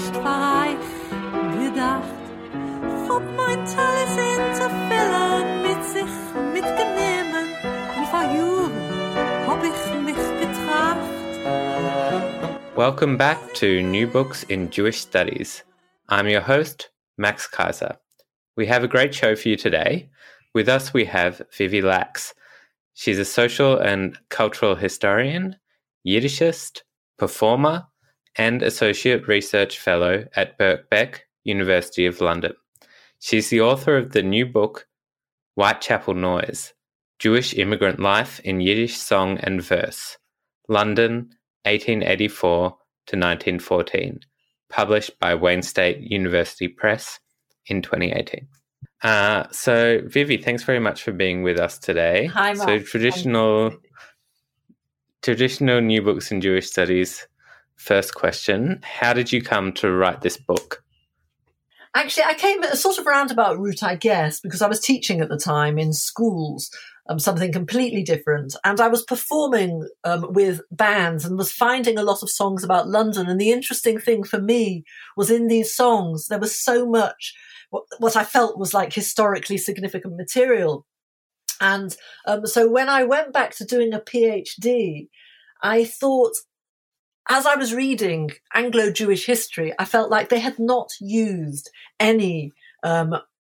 Nicht verreich gedacht. Mein sind zu füllen mit sich mitgenommen. Und vor hab ich mich getracht. Welcome back to New Books in Jewish Studies. I'm your host, Max Kaiser. We have a great show for you today. With us, we have Vivi Lachs. She's a social and cultural historian, Yiddishist, performer, and Associate Research Fellow at Birkbeck, University of London. She's the author of the new book, Whitechapel Noise Jewish Immigrant Life in Yiddish Song and Verse, London, 1884 to 1914, published by Wayne State University Press in 2018. Uh, so, Vivi, thanks very much for being with us today. Hi, Mark. So, traditional, traditional new books in Jewish studies first question How did you come to write this book? Actually, I came at a sort of roundabout route, I guess, because I was teaching at the time in schools, um, something completely different. And I was performing um, with bands and was finding a lot of songs about London. And the interesting thing for me was in these songs, there was so much what, I felt was like historically significant material. And um, so when I went back to doing a PhD, I thought as I was reading Anglo Jewish history, I felt like they had not used any um,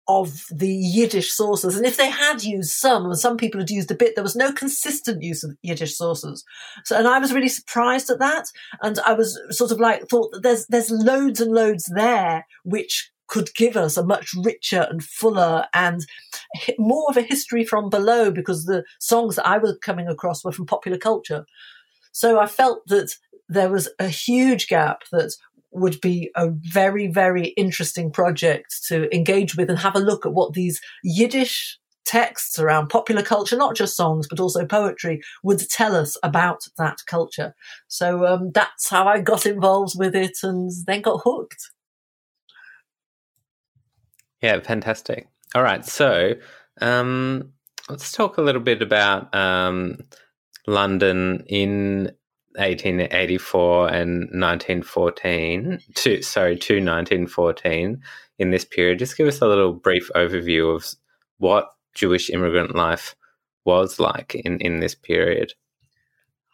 of the Yiddish sources. And if they had used some, and some people had used a bit, there was no consistent use of Yiddish sources. So, and I was really surprised at that. And I was sort of like, thought that there's, there's loads and loads there, which could give us a much richer and fuller and more of a history from below because the songs that I was coming across were from popular culture. So I felt that there was a huge gap that would be a very, very interesting project to engage with and have a look at what these Yiddish texts around popular culture, not just songs, but also poetry, would tell us about that culture. So um, that's how I got involved with it and then got hooked. Yeah, fantastic. All right, so um, let's talk a little bit about um, London in 1884 and 1914 to sorry to 1914 in this period just give us a little brief overview of what jewish immigrant life was like in in this period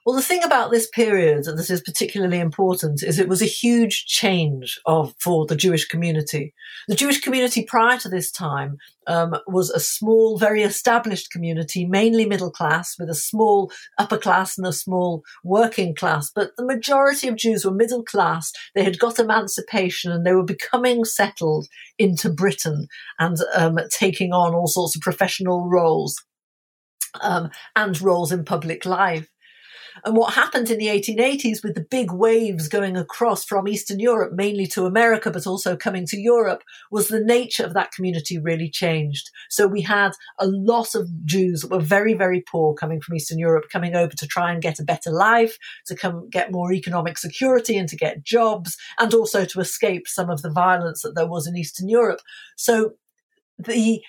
well, the thing about this period that is particularly important is it was a huge change of for the Jewish community. The Jewish community prior to this time um, was a small, very established community, mainly middle class, with a small upper class and a small working class. But the majority of Jews were middle class. They had got emancipation and they were becoming settled into Britain and um, taking on all sorts of professional roles um, and roles in public life. And what happened in the 1880s with the big waves going across from Eastern Europe, mainly to America, but also coming to Europe, was the nature of that community really changed. So we had a lot of Jews that were very, very poor coming from Eastern Europe, coming over to try and get a better life, to come get more economic security and to get jobs, and also to escape some of the violence that there was in Eastern Europe. So the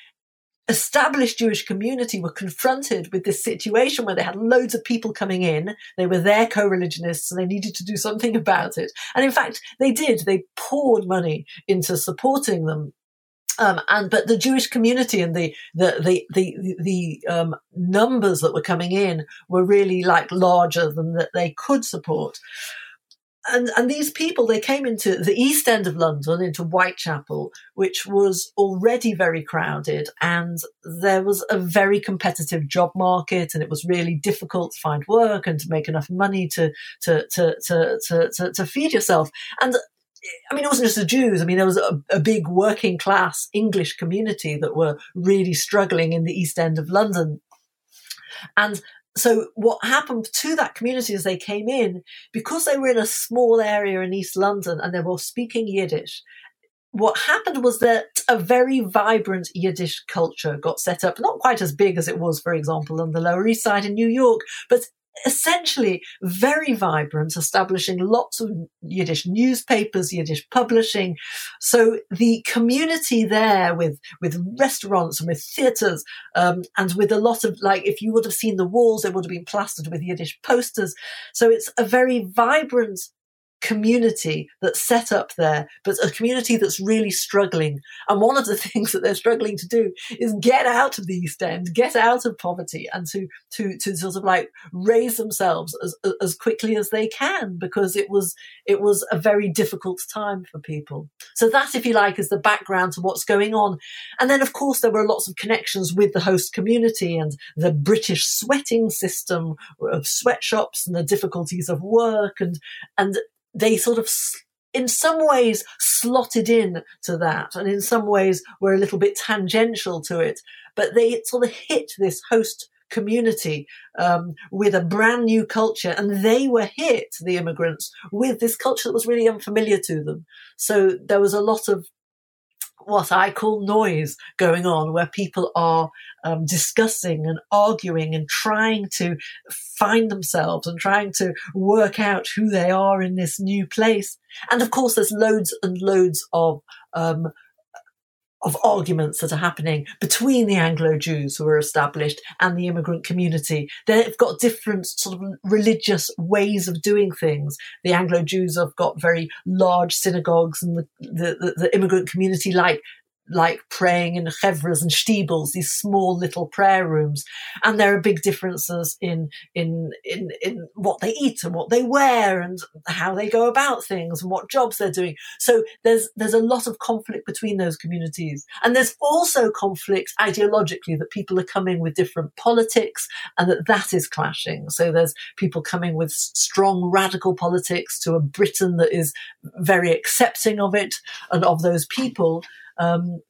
established Jewish community were confronted with this situation where they had loads of people coming in. They were their co-religionists and they needed to do something about it. And in fact, they did. They poured money into supporting them. Um, and but the Jewish community and the the the the, the um, numbers that were coming in were really like larger than that they could support and and these people they came into the east end of London into Whitechapel, which was already very crowded, and there was a very competitive job market, and it was really difficult to find work and to make enough money to to to to to, to, to feed yourself. And I mean, it wasn't just the Jews. I mean, there was a, a, big working class English community that were really struggling in the East End of London. And so what happened to that community as they came in, because they were in a small area in East London and they were speaking Yiddish, what happened was that a very vibrant Yiddish culture got set up, not quite as big as it was, for example, on the Lower East Side in New York, but essentially very vibrant, establishing lots of Yiddish newspapers, Yiddish publishing. So the community there with, with restaurants and with theatres, um, and with a lot of, like, if you would have seen the walls, they would have been plastered with Yiddish posters. So it's a very vibrant community that's set up there, but a community that's really struggling. And one of the things that they're struggling to do is get out of the East End, get out of poverty and to, to, to sort of like raise themselves as, as quickly as they can because it was, it was a very difficult time for people. So that, if you like, is the background to what's going on. And then, of course, there were lots of connections with the host community and the British sweating system of sweatshops and the difficulties of work and, and they sort of in some ways slotted in to that and in some ways were a little bit tangential to it but they sort of hit this host community um, with a brand new culture and they were hit the immigrants with this culture that was really unfamiliar to them. So there was a lot of what I call noise going on, where people are um, discussing and arguing and trying to find themselves and trying to work out who they are in this new place. And of course, there's loads and loads of um, of arguments that are happening between the Anglo Jews who are established and the immigrant community. They've got different sort of religious ways of doing things. The Anglo Jews have got very large synagogues, and the, the, the immigrant community like like praying in chevras and stiebels, these small little prayer rooms. And there are big differences in, in, in, in what they eat and what they wear and how they go about things and what jobs they're doing. So there's, there's a lot of conflict between those communities. And there's also conflict ideologically that people are coming with different politics and that that is clashing. So there's people coming with strong radical politics to a Britain that is very accepting of it and of those people um,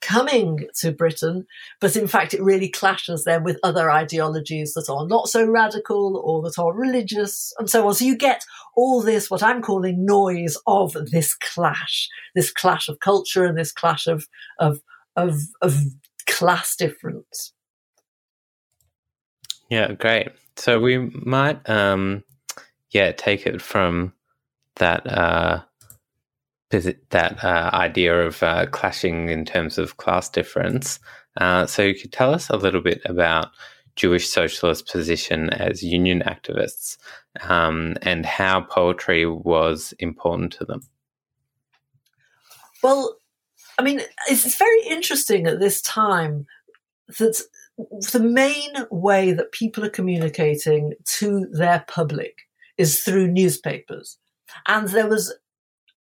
coming to Britain, but in fact, it really clashes then with other ideologies that are not so radical or that are religious and so on. So you get all this, what I'm calling noise of this clash, this clash of culture and this clash of, of, of, of class difference. Yeah, great. So we might, um, yeah, take it from that, uh, that uh, idea of uh, clashing in terms of class difference. Uh, so, you could tell us a little bit about Jewish socialist position as union activists um, and how poetry was important to them. Well, I mean, it's very interesting at this time that the main way that people are communicating to their public is through newspapers. And there was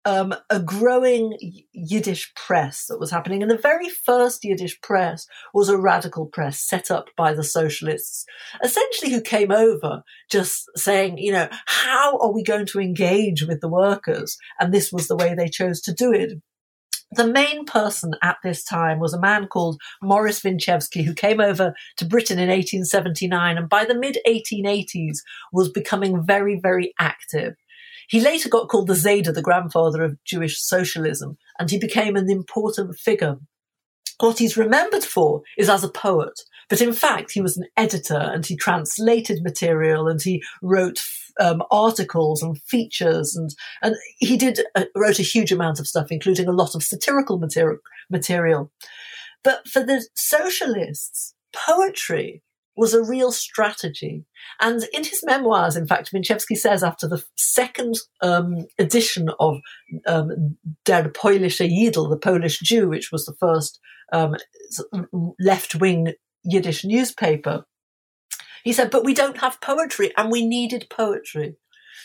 um, a growing Yiddish press that was happening. And the very first Yiddish press was a radical press set up by the socialists, essentially who came over just saying, you know, how are we going to engage with the workers? And this was the way they chose to do it. The main person at this time was a man called Morris Winchevsky, who came over to Britain in 1879 and by the mid 1880s was becoming very, very active. He later got called the Zayde, the grandfather of Jewish socialism, and he became an important figure. What he's remembered for is as a poet, but in fact, he was an editor and he translated material and he wrote um, articles and features and and he did uh, wrote a huge amount of stuff, including a lot of satirical material. Material, but for the socialists, poetry was a real strategy. And in his memoirs, in fact, Winchevsky says after the second um, edition of um, Der Polische Jidel, the Polish Jew, which was the first um, left wing Yiddish newspaper, he said, but we don't have poetry and we needed poetry.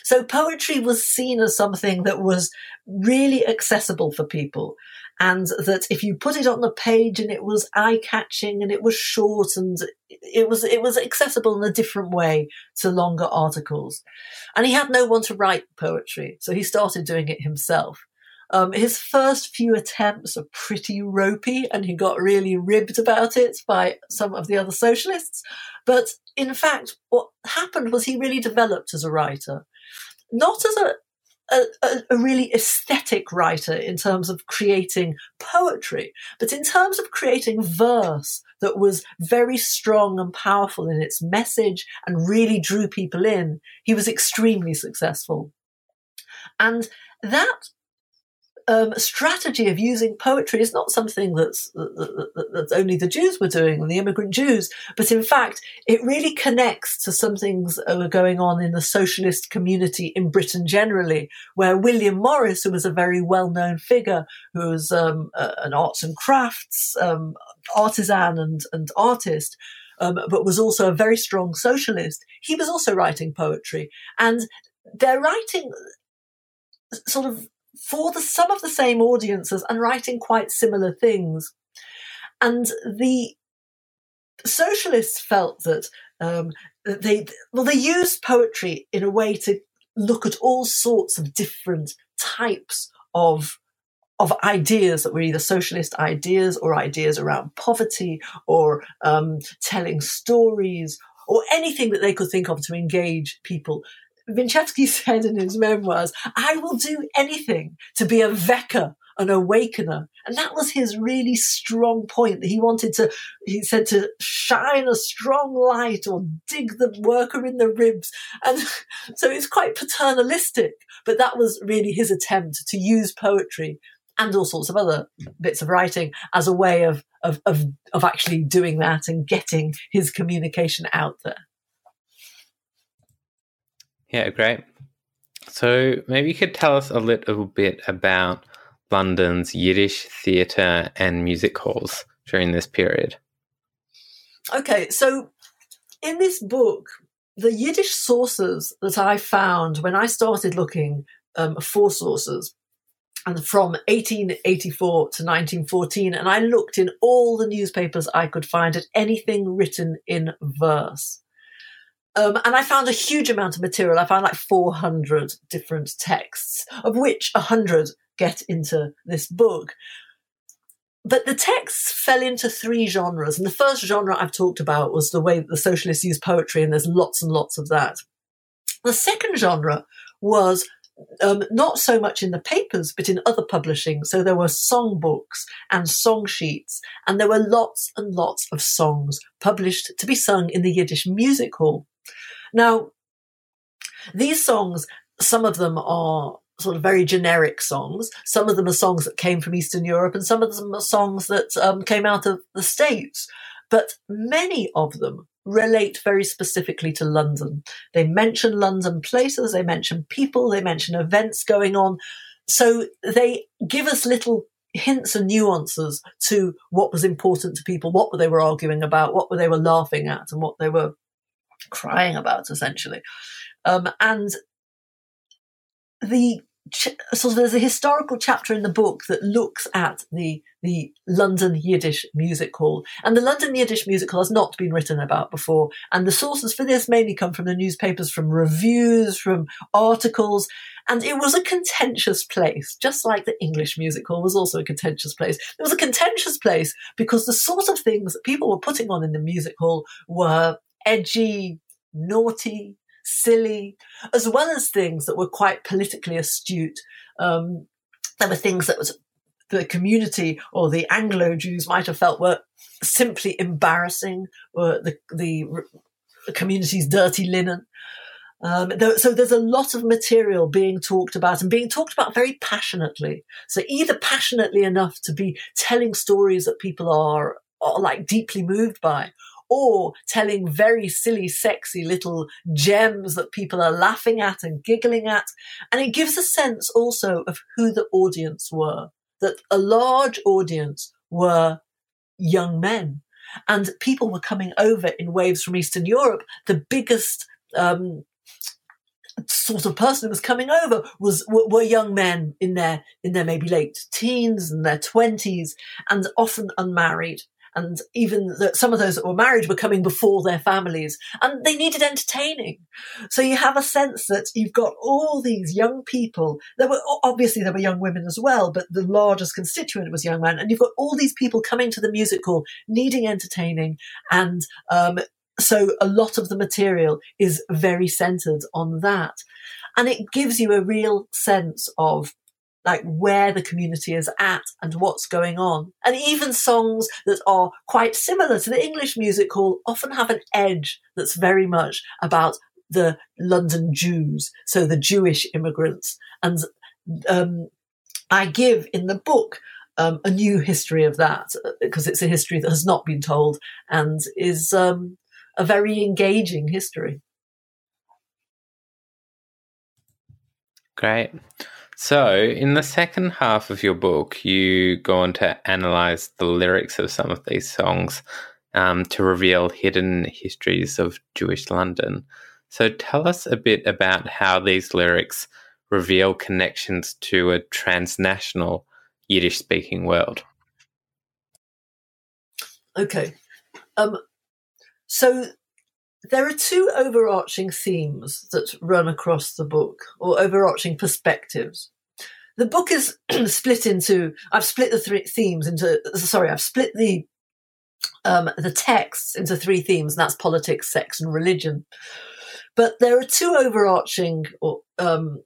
So poetry was seen as something that was really accessible for people and that if you put it on the page and it was eye catching and it was short and it was it was accessible in a different way to longer articles. And he had no one to write poetry so he started doing it himself. Um, his first few attempts are pretty ropey and he got really ribbed about it by some of the other socialists. But in fact, what happened was he really developed as a writer, not as a a, a, really aesthetic writer in terms of creating poetry, but in terms of creating verse that was very strong and powerful in its message and really drew people in, he was extremely successful. And that um, strategy of using poetry is not something that's that, only the Jews were doing, the immigrant Jews, but in fact, it really connects to some things that were going on in the socialist community in Britain generally, where William Morris, who was a very well-known figure, who was um, an arts and crafts um, artisan and, and artist, um, but was also a very strong socialist. He was also writing poetry, and they're writing sort of for the, some of the same audiences and writing quite similar things. And the socialists felt that um, they well they used poetry in a way to look at all sorts of different types of of ideas that were either socialist ideas or ideas around poverty or um, telling stories or anything that they could think of to engage people Winchevsky said in his memoirs, I will do anything to be a vecker, an awakener. And that was his really strong point that he wanted to, he said to shine a strong light or dig the worker in the ribs. And so it's quite paternalistic, but that was really his attempt to use poetry and all sorts of other bits of writing as a way of, of, of, of actually doing that and getting his communication out there. Yeah, great. So maybe you could tell us a little bit about London's Yiddish theatre and music halls during this period. Okay, so in this book, the Yiddish sources that I found when I started looking um, for sources, and from 1884 to 1914, and I looked in all the newspapers I could find at anything written in verse. Um, and I found a huge amount of material. I found like 400 different texts, of which 100 get into this book. But the texts fell into three genres. And the first genre I've talked about was the way that the socialists use poetry, and there's lots and lots of that. The second genre was um, not so much in the papers, but in other publishing. So there were songbooks and song sheets, and there were lots and lots of songs published to be sung in the Yiddish music hall. Now, these songs, some of them are sort of very generic songs. Some of them are songs that came from Eastern Europe, and some of them are songs that um, came out of the States. But many of them relate very specifically to London. They mention London places, they mention people, they mention events going on. So they give us little hints and nuances to what was important to people, what they were arguing about, what they were laughing at, and what they were crying about essentially. Um, and the so there's a historical chapter in the book that looks at the the London Yiddish Music Hall, and the London Yiddish Music Hall has not been written about before. And the sources for this mainly come from the newspapers, from reviews, from articles, and it was a contentious place, just like the English Music Hall was also a contentious place. It was a contentious place because the sort of things that people were putting on in the music hall were edgy, naughty, silly, as well as things that were quite politically astute. Um, there were things that was the community or the Anglo Jews might have felt were simply embarrassing, or the, the, the community's dirty linen. Um, so there's a lot of material being talked about and being talked about very passionately. So either passionately enough to be telling stories that people are, are like deeply moved by, or telling very silly, sexy little gems that people are laughing at and giggling at. And it gives a sense also of who the audience were, that a large audience were young men. And people were coming over in waves from Eastern Europe. The biggest um, sort of person who was coming over was were young men in their in their maybe late teens and their twenties, and often unmarried and even the, some of those that were married were coming before their families and they needed entertaining so you have a sense that you've got all these young people there were obviously there were young women as well but the largest constituent was young men and you've got all these people coming to the music hall needing entertaining and um, so a lot of the material is very centered on that. And it gives you a real sense of like where the community is at and what's going on. And even songs that are quite similar to the English music hall often have an edge that's very much about the London Jews, so the Jewish immigrants. And um, I give in the book um, a new history of that because it's a history that has not been told and is um, a very engaging history. Great. So, in the second half of your book, you go on to analyze the lyrics of some of these songs um, to reveal hidden histories of Jewish London. So, tell us a bit about how these lyrics reveal connections to a transnational Yiddish speaking world. Okay. Um, so, there are two overarching themes that run across the book, or overarching perspectives. The book is split into, I've split the three themes into, sorry, I've split the um, the texts into three themes, and that's politics, sex, and religion. But there are two overarching um,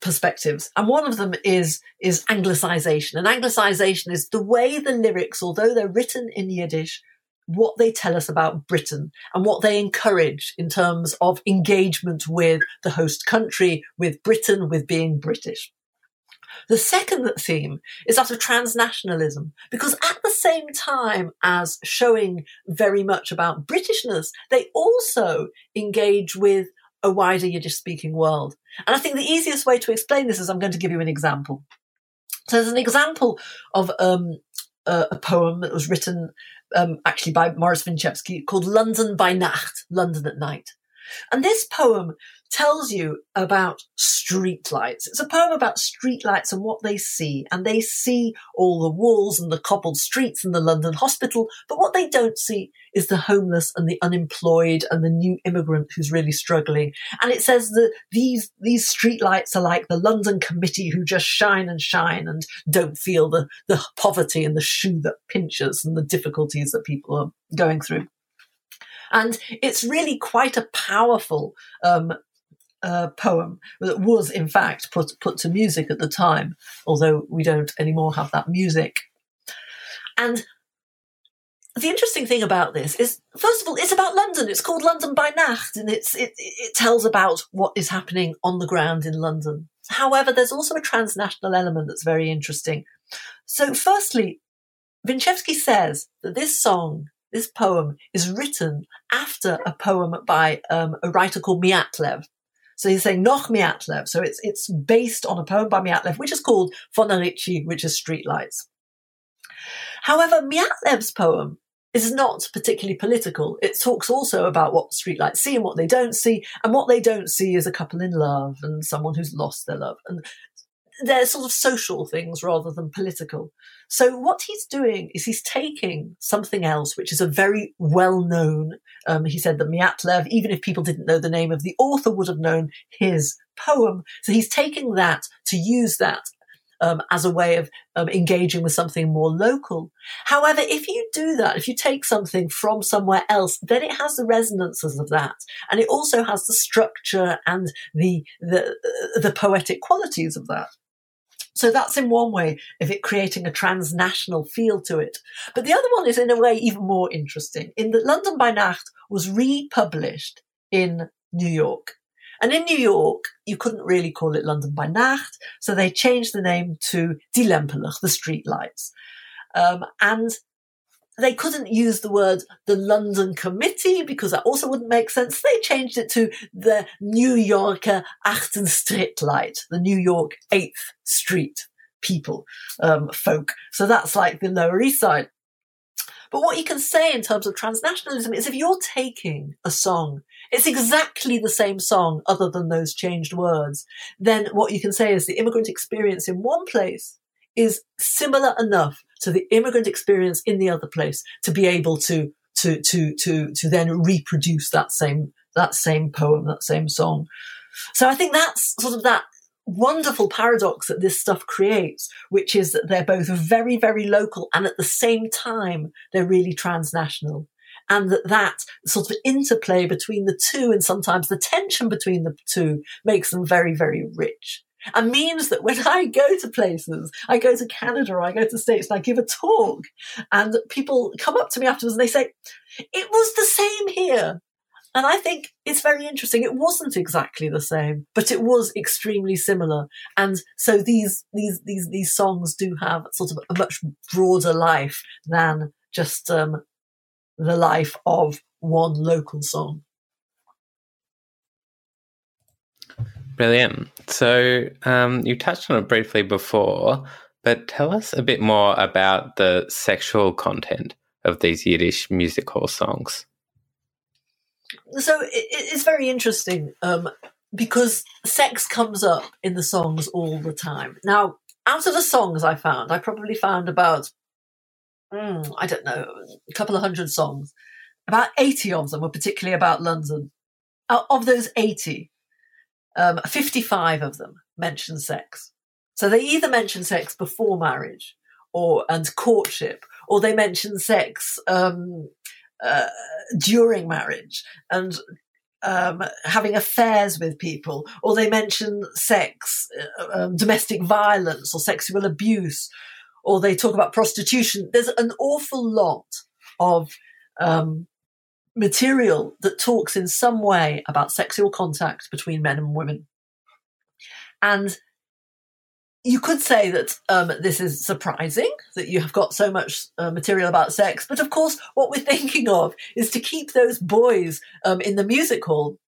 perspectives, and one of them is is Anglicization. And Anglicization is the way the lyrics, although they're written in Yiddish, what they tell us about Britain and what they encourage in terms of engagement with the host country, with Britain, with being British. The second theme is that of transnationalism, because at the same time as showing very much about Britishness, they also engage with a wider Yiddish speaking world. And I think the easiest way to explain this is I'm going to give you an example. So there's an example of um, a, poem that was written um, actually by Morris Winchevsky called London by Nacht, London at Night. And this poem tells you about streetlights. It's a poem about streetlights and what they see. And they see all the walls and the cobbled streets and the London hospital. But what they don't see is the homeless and the unemployed and the new immigrant who's really struggling. And it says that these, these streetlights are like the London committee who just shine and shine and don't feel the, the poverty and the shoe that pinches and the difficulties that people are going through. And it's really quite a powerful um, uh, poem that was, in fact, put put to music at the time, although we don't anymore have that music. And the interesting thing about this is, first of all, it's about London. It's called London by Nacht, and it's it, it tells about what is happening on the ground in London. However, there's also a transnational element that's very interesting. So, firstly, Winchevsky says that this song this poem is written after a poem by um, a writer called Miatlev. So he's saying Noch Miatlev. So it's, it's based on a poem by Miatlev, which is called Fonariki, which is Streetlights. However, Miatlev's poem is not particularly political. It talks also about what streetlights see and what they don't see. And what they don't see is a couple in love and someone who's lost their love. And they're sort of social things rather than political. So what he's doing is he's taking something else, which is a very well known. Um, he said that Miatlev, even if people didn't know the name of the author, would have known his poem. So he's taking that to use that um, as a way of um, engaging with something more local. However, if you do that, if you take something from somewhere else, then it has the resonances of that, and it also has the structure and the the the poetic qualities of that. So that's in one way of it creating a transnational feel to it. But the other one is in a way even more interesting in that London by Nacht was republished in New York. And in New York, you couldn't really call it London by Nacht, so they changed the name to Die Lempenlicht, the streetlights. Um, and they couldn't use the word the London Committee because that also wouldn't make sense. They changed it to the New Yorker Achten Light, the New York 8th Street people, um, folk. So that's like the Lower East Side. But what you can say in terms of transnationalism is if you're taking a song, it's exactly the same song other than those changed words, then what you can say is the immigrant experience in one place is similar enough to the immigrant experience in the other place to be able to to to to to then reproduce that same that same poem, that same song. So I think that's sort of that wonderful paradox that this stuff creates, which is that they're both very, very local and at the same time they're really transnational. and that that sort of interplay between the two and sometimes the tension between the two makes them very, very rich and means that when I go to places, I go to Canada or I go to States and I give a talk and people come up to me afterwards and they say, it was the same here. And I think it's very interesting. It wasn't exactly the same, but it was extremely similar. And so these, these, these, these songs do have sort of a much broader life than just, um, the life of one local song. Brilliant. So um, you touched on it briefly before, but tell us a bit more about the sexual content of these Yiddish music hall songs. So it, it's very interesting um, because sex comes up in the songs all the time. Now, out of the songs I found, I probably found about, mm, I don't know, a couple of hundred songs. About 80 of them were particularly about London. Of those 80, um, 55 of them mention sex. So they either mention sex before marriage or and courtship, or they mention sex um, uh, during marriage and um, having affairs with people, or they mention sex, uh, um, domestic violence, or sexual abuse, or they talk about prostitution. There's an awful lot of um, material that talks in some way about sexual contact between men and women. And you could say that um, this is surprising that you have got so much uh, material about sex, but of course, what we're thinking of is to keep those boys um, in the music hall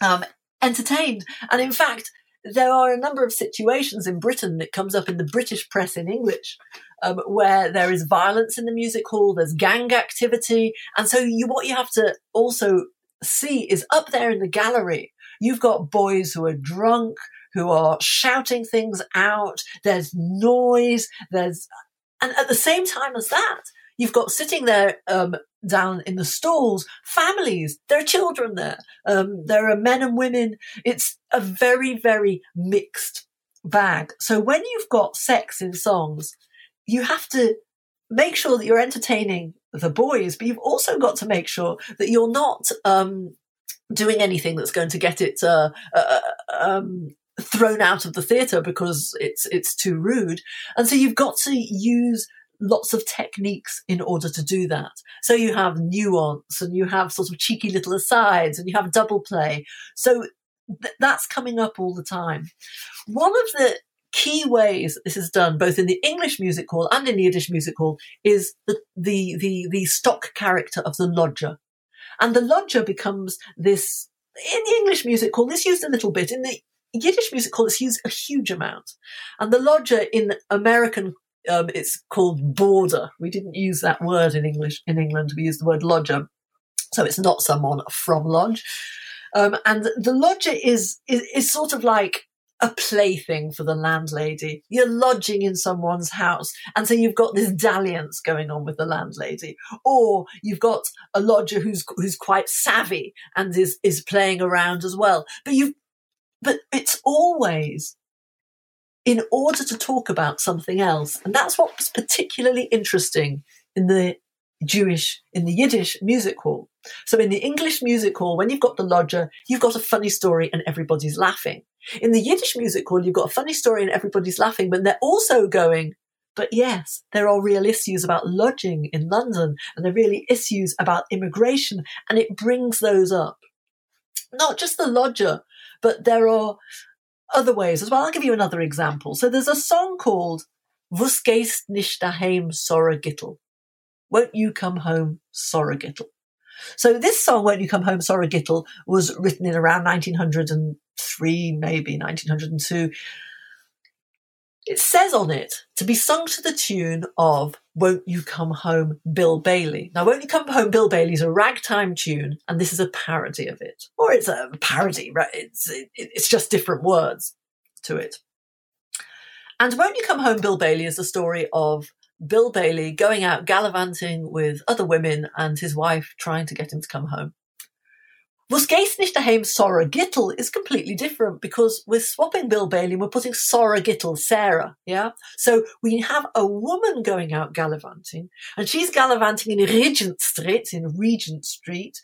um, entertained. And in fact, there are a number of situations in Britain that comes up in the British press in English um, where there is violence in the music hall, there's gang activity, and so you what you have to also see is up there in the gallery. You've got boys who are drunk, who are shouting things out. There's noise. There's, and at the same time as that, you've got sitting there um, down in the stalls, families. There are children there. Um, there are men and women. It's a very, very mixed bag. So when you've got sex in songs, you have to make sure that you're entertaining the boys, but you've also got to make sure that you're not um, doing anything that's going to get it uh, uh, um, thrown out of the theatre because it's it's too rude. And so you've got to use lots of techniques in order to do that. So you have nuance and you have sort of cheeky little asides and you have double play. So th- that's coming up all the time. One of the key ways this is done, both in the English music hall and in the Yiddish music hall, is the, the, the, the stock character of the lodger. And the lodger becomes this, in the English music hall, this used a little bit. In the Yiddish music hall, it's used a huge amount. And the lodger in American, um, it's called border. We didn't use that word in English, in England. We used the word lodger. So it's not someone from lodge. Um, and the lodger is, is, is sort of like a plaything for the landlady. You're lodging in someone's house. And so you've got this dalliance going on with the landlady. Or you've got a lodger who's, who's quite savvy and is, is playing around as well. But you've, but it's always in order to talk about something else. And that's what was particularly interesting in the Jewish, in the Yiddish music hall. So in the English music hall, when you've got the lodger, you've got a funny story and everybody's laughing. In the Yiddish music hall, you've got a funny story and everybody's laughing, but they're also going, but yes, there are real issues about lodging in London and there are really issues about immigration and it brings those up. Not just the lodger, but there are other ways as well. I'll give you another example. So there's a song called Wus gehst nicht daheim, Gittel. Won't you come home, Sorra Gittel? So this song, Won't You Come Home, Sorra Gittel, was written in around 1903, maybe 1902. It says on it to be sung to the tune of Won't You Come Home, Bill Bailey. Now, Won't You Come Home, Bill Bailey is a ragtime tune, and this is a parody of it. Or it's a parody, right? It's, it, it's just different words to it. And Won't You Come Home, Bill Bailey is the story of Bill Bailey going out gallivanting with other women and his wife trying to get him to come home. Nicht Sora Gittel is completely different because we're swapping Bill Bailey and we're putting Sora Gittel Sarah. Yeah. So we have a woman going out gallivanting and she's gallivanting in Regent Street, in Regent Street.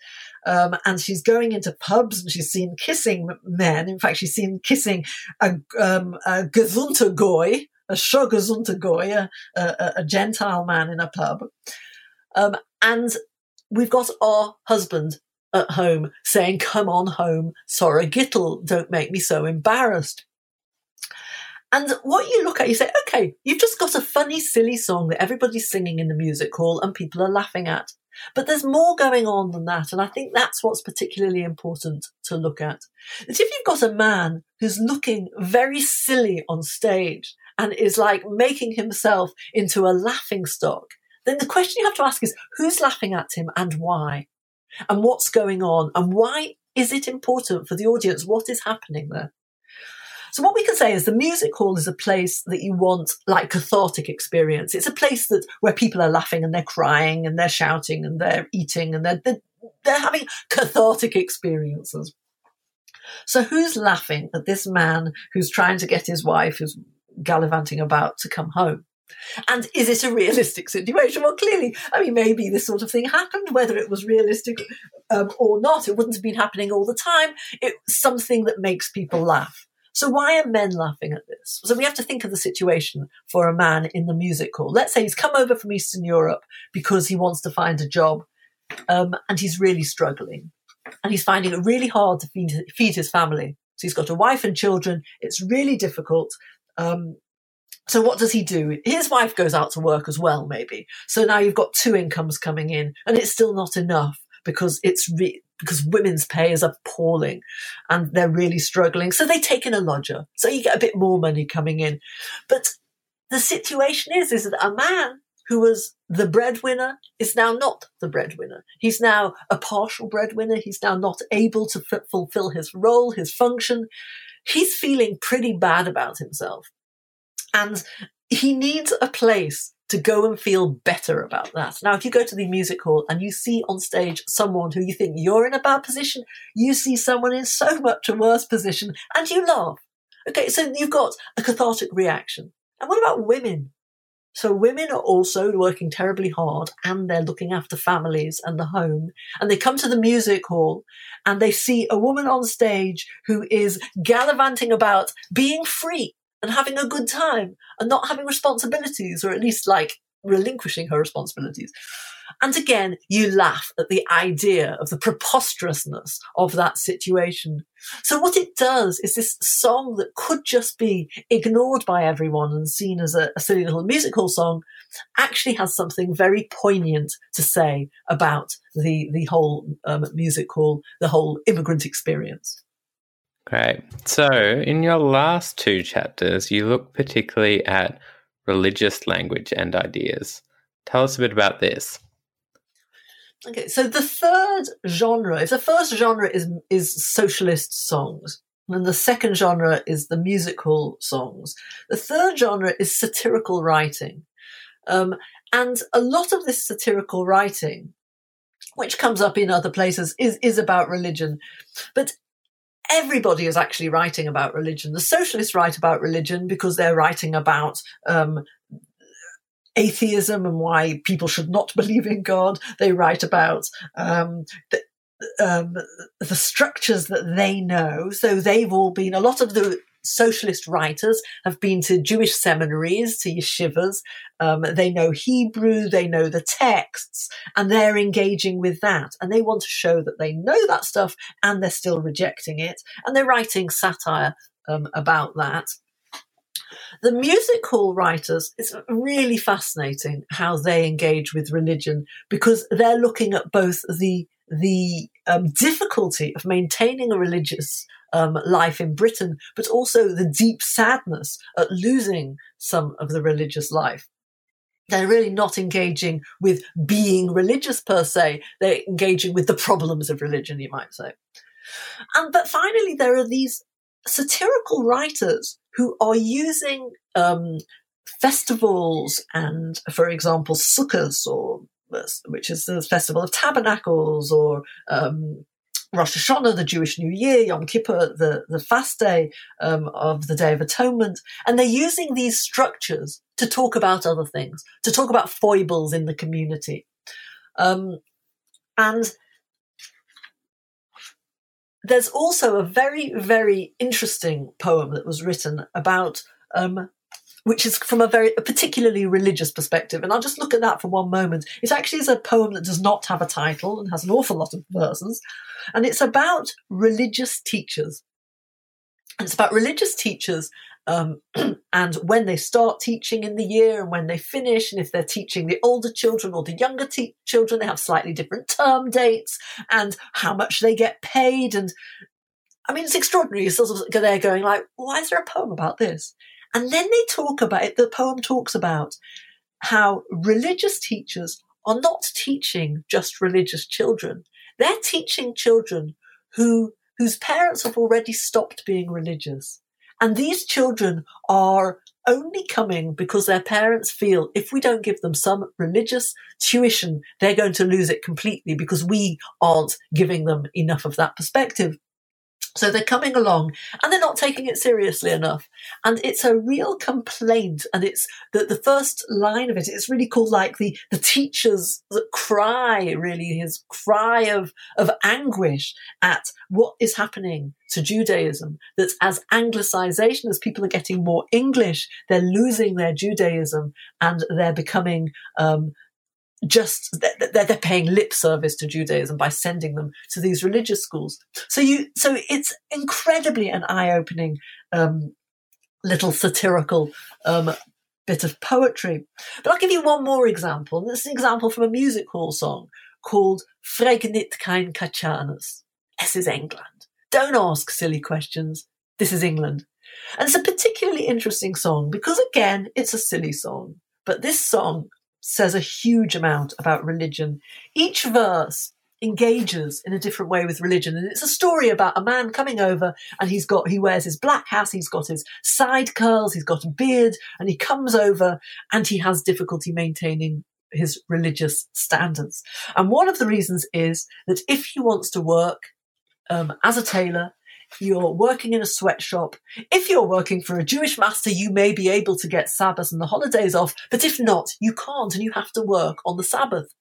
Um, and she's going into pubs and she's seen kissing men. In fact, she's seen kissing a, um, a Gesundter Goy, a Shogasunter Goy, a, a, a Gentile man in a pub. Um, and we've got our husband at home saying, come on home, Sora Gittel, don't make me so embarrassed. And what you look at, you say, okay, you've just got a funny, silly song that everybody's singing in the music hall and people are laughing at. But there's more going on than that. And I think that's what's particularly important to look at. That if you've got a man who's looking very silly on stage and is like making himself into a laughing stock, then the question you have to ask is who's laughing at him and why? And what's going on and why is it important for the audience? What is happening there? So what we can say is the music hall is a place that you want like cathartic experience. It's a place that where people are laughing and they're crying and they're shouting and they're eating and they're, they're, they're having cathartic experiences. So who's laughing at this man who's trying to get his wife who's gallivanting about to come home? And is it a realistic situation? Well, clearly, I mean, maybe this sort of thing happened, whether it was realistic um, or not. It wouldn't have been happening all the time. It's something that makes people laugh. So why are men laughing at this? So we have to think of the situation for a man in the music hall. Let's say he's come over from Eastern Europe because he wants to find a job, um, and he's really struggling, and he's finding it really hard to feed, feed his family. So he's got a wife and children. It's really difficult. Um, so what does he do? His wife goes out to work as well, maybe. So now you've got two incomes coming in, and it's still not enough because it's re- because women's pay is appalling, and they're really struggling. So they take in a lodger, so you get a bit more money coming in. But the situation is, is that a man who was the breadwinner is now not the breadwinner. He's now a partial breadwinner. He's now not able to f- fulfill his role, his function. He's feeling pretty bad about himself. And he needs a place to go and feel better about that. Now, if you go to the music hall and you see on stage someone who you think you're in a bad position, you see someone in so much a worse position and you laugh. Okay, so you've got a cathartic reaction. And what about women? So women are also working terribly hard and they're looking after families and the home. And they come to the music hall and they see a woman on stage who is gallivanting about being free and having a good time and not having responsibilities or at least like relinquishing her responsibilities. And again, you laugh at the idea of the preposterousness of that situation. So what it does is this song that could just be ignored by everyone and seen as a, a silly little musical song actually has something very poignant to say about the, the whole um, music hall, the whole immigrant experience. Great. So, in your last two chapters, you look particularly at religious language and ideas. Tell us a bit about this. Okay, so the third genre, if the first genre is is socialist songs, and the second genre is the musical songs, the third genre is satirical writing, um, and a lot of this satirical writing, which comes up in other places, is is about religion, but everybody is actually writing about religion. The socialists write about religion because they're writing about um, atheism and why people should not believe in God. They write about um, the, um, the structures that they know. So they've all been, a lot of the socialist writers have been to Jewish seminaries, to yeshivas. Um, they know Hebrew, they know the texts, and they're engaging with that. And they want to show that they know that stuff and they're still rejecting it. And they're writing satire um, about that. The music hall writers, it's really fascinating how they engage with religion because they're looking at both the the um, difficulty of maintaining a religious um, life in Britain, but also the deep sadness at losing some of the religious life. They're really not engaging with being religious per se. They're engaging with the problems of religion, you might say. And but finally, there are these satirical writers who are using um, festivals and, for example, sukkahs or which is the festival of tabernacles or um, Rosh Hashanah, the Jewish New Year, Yom Kippur, the, the fast day um, of the Day of Atonement. And they're using these structures to talk about other things, to talk about foibles in the community. Um, and there's also a very, very interesting poem that was written about, um, which is from a very a particularly religious perspective. And I'll just look at that for one moment. It actually is a poem that does not have a title and has an awful lot of verses. And it's about religious teachers. And it's about religious teachers um, and when they start teaching in the year and when they finish, and if they're teaching the older children or the younger te- children, they have slightly different term dates and how much they get paid. And I mean, it's extraordinary. You're sort of there going like, why is there a poem about this? And then they talk about it. The poem talks about how religious teachers are not teaching just religious children. They're teaching children who whose parents have already stopped being religious and these children are only coming because their parents feel if we don't give them some religious tuition, they're going to lose it completely because we aren't giving them enough of that perspective. So they're coming along and they're not taking it seriously enough. And it's a real complaint. And it's the, the first line of it, it's really called like the, the teacher's cry, really his cry of, of anguish at what is happening to Judaism. That as anglicization, as people are getting more English, they're losing their Judaism and they're becoming, um, just they're, they're paying lip service to Judaism by sending them to these religious schools. So you, so it's incredibly an eye-opening um, little satirical um, bit of poetry. But I'll give you one more example. This is an example from a music hall song called Fregnit kein Kachanus. This is England. Don't ask silly questions. This is England. And it's a particularly interesting song because again, it's a silly song. But this song says a huge amount about religion. Each verse engages in a different way with religion. And it's a story about a man coming over and he's got, he wears his black hat, he's got his side curls, he's got a beard, and he comes over and he has difficulty maintaining his religious standards. And one of the reasons is that if he wants to work um, as a tailor, you're working in a sweatshop. If you're working for a Jewish master, you may be able to get Sabbath and the holidays off, but if not, you can't and you have to work on the Sabbath,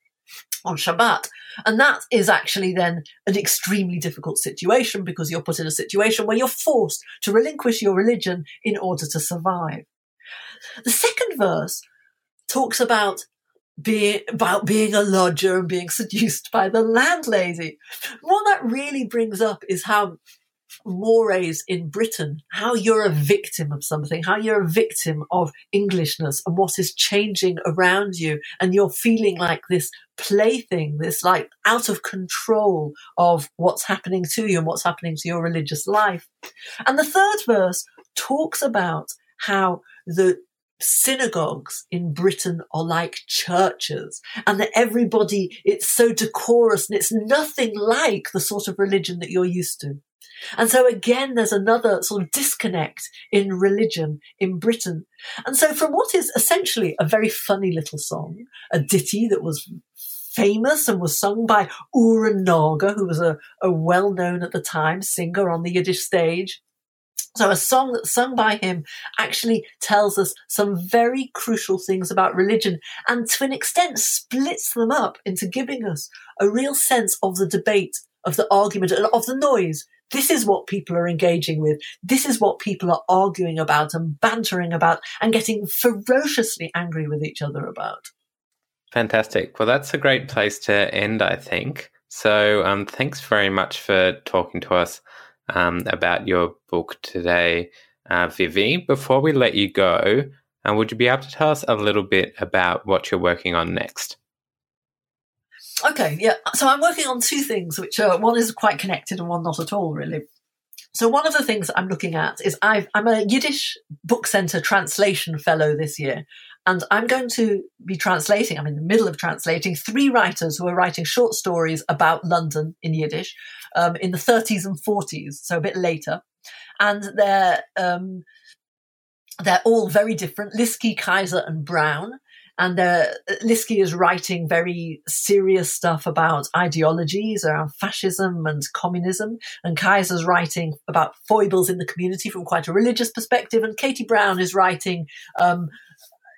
on Shabbat. And that is actually then an extremely difficult situation because you're put in a situation where you're forced to relinquish your religion in order to survive. The second verse talks about being about being a lodger and being seduced by the landlady. What that really brings up is how mores in Britain, how you're a victim of something, how you're a victim of Englishness and what is changing around you. And you're feeling like this plaything, this like out of control of what's happening to you and what's happening to your religious life. And the third verse talks about how the synagogues in Britain are like churches and that everybody, it's so decorous and it's nothing like the sort of religion that you're used to. And so again, there's another sort of disconnect in religion in Britain. And so from what is essentially a very funny little song, a ditty that was famous and was sung by Oren Naga, who was a, a well-known at the time singer on the Yiddish stage. So a song that's sung by him actually tells us some very crucial things about religion and to an extent splits them up into giving us a real sense of the debate, of the argument and of the noise this is what people are engaging with. This is what people are arguing about and bantering about and getting ferociously angry with each other about. Fantastic. Well, that's a great place to end, I think. So, um, thanks very much for talking to us um, about your book today, uh, Vivi. Before we let you go, uh, would you be able to tell us a little bit about what you're working on next? Okay, yeah. So I'm working on two things, which are one is quite connected and one not at all, really. So one of the things I'm looking at is i am a Yiddish Book Centre translation fellow this year, and I'm going to be translating. I'm in the middle of translating three writers who are writing short stories about London in Yiddish um, in the 30s and 40s, so a bit later, and they're um, they're all very different. Lisky, Kayzer, and Brown and uh, Lisky is writing very serious stuff about ideologies around fascism and communism, and Kayzer's writing about foibles in the community from quite a religious perspective, and Katie Brown is writing um,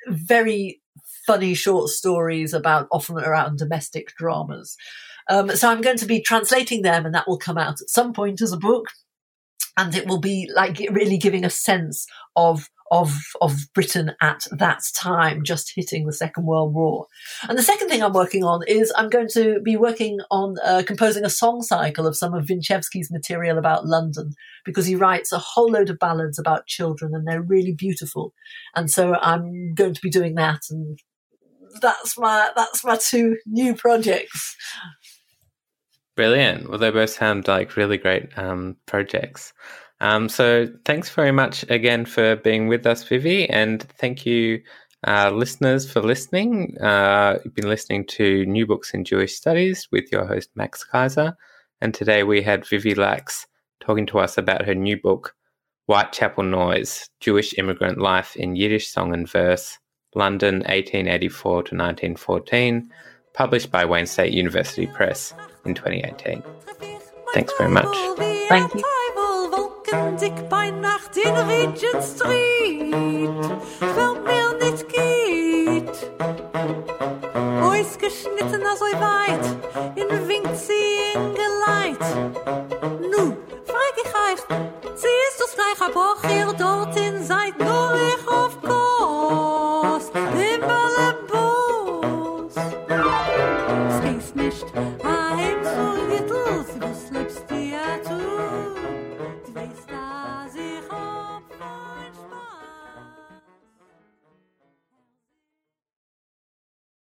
very funny short stories about often around domestic dramas. Um, so I'm going to be translating them, and that will come out at some point as a book. And it will be like really giving a sense of of of Britain at that time, just hitting the Second World War. And the second thing I'm working on is I'm going to be working on uh, composing a song cycle of some of Winchevsky's material about London because he writes a whole load of ballads about children and they're really beautiful. And so I'm going to be doing that, and that's my that's my two new projects. Brilliant. Well, they both sound like really great um, projects. Um, so thanks very much again for being with us, Vivi, and thank you, uh, listeners, for listening. Uh, you've been listening to New Books in Jewish Studies with your host, Max Kaiser, and today we had Vivi Lachs talking to us about her new book, Whitechapel Noise Jewish Immigrant Life in Yiddish Song and Verse, London 1884 to 1914, published by Wayne State University Press in 2018. Thanks very much. Thank you. dick bei Nacht in Regent Street, mir nicht geht. Weit, in geleit. Nu, frag ich euch, dort in nur ich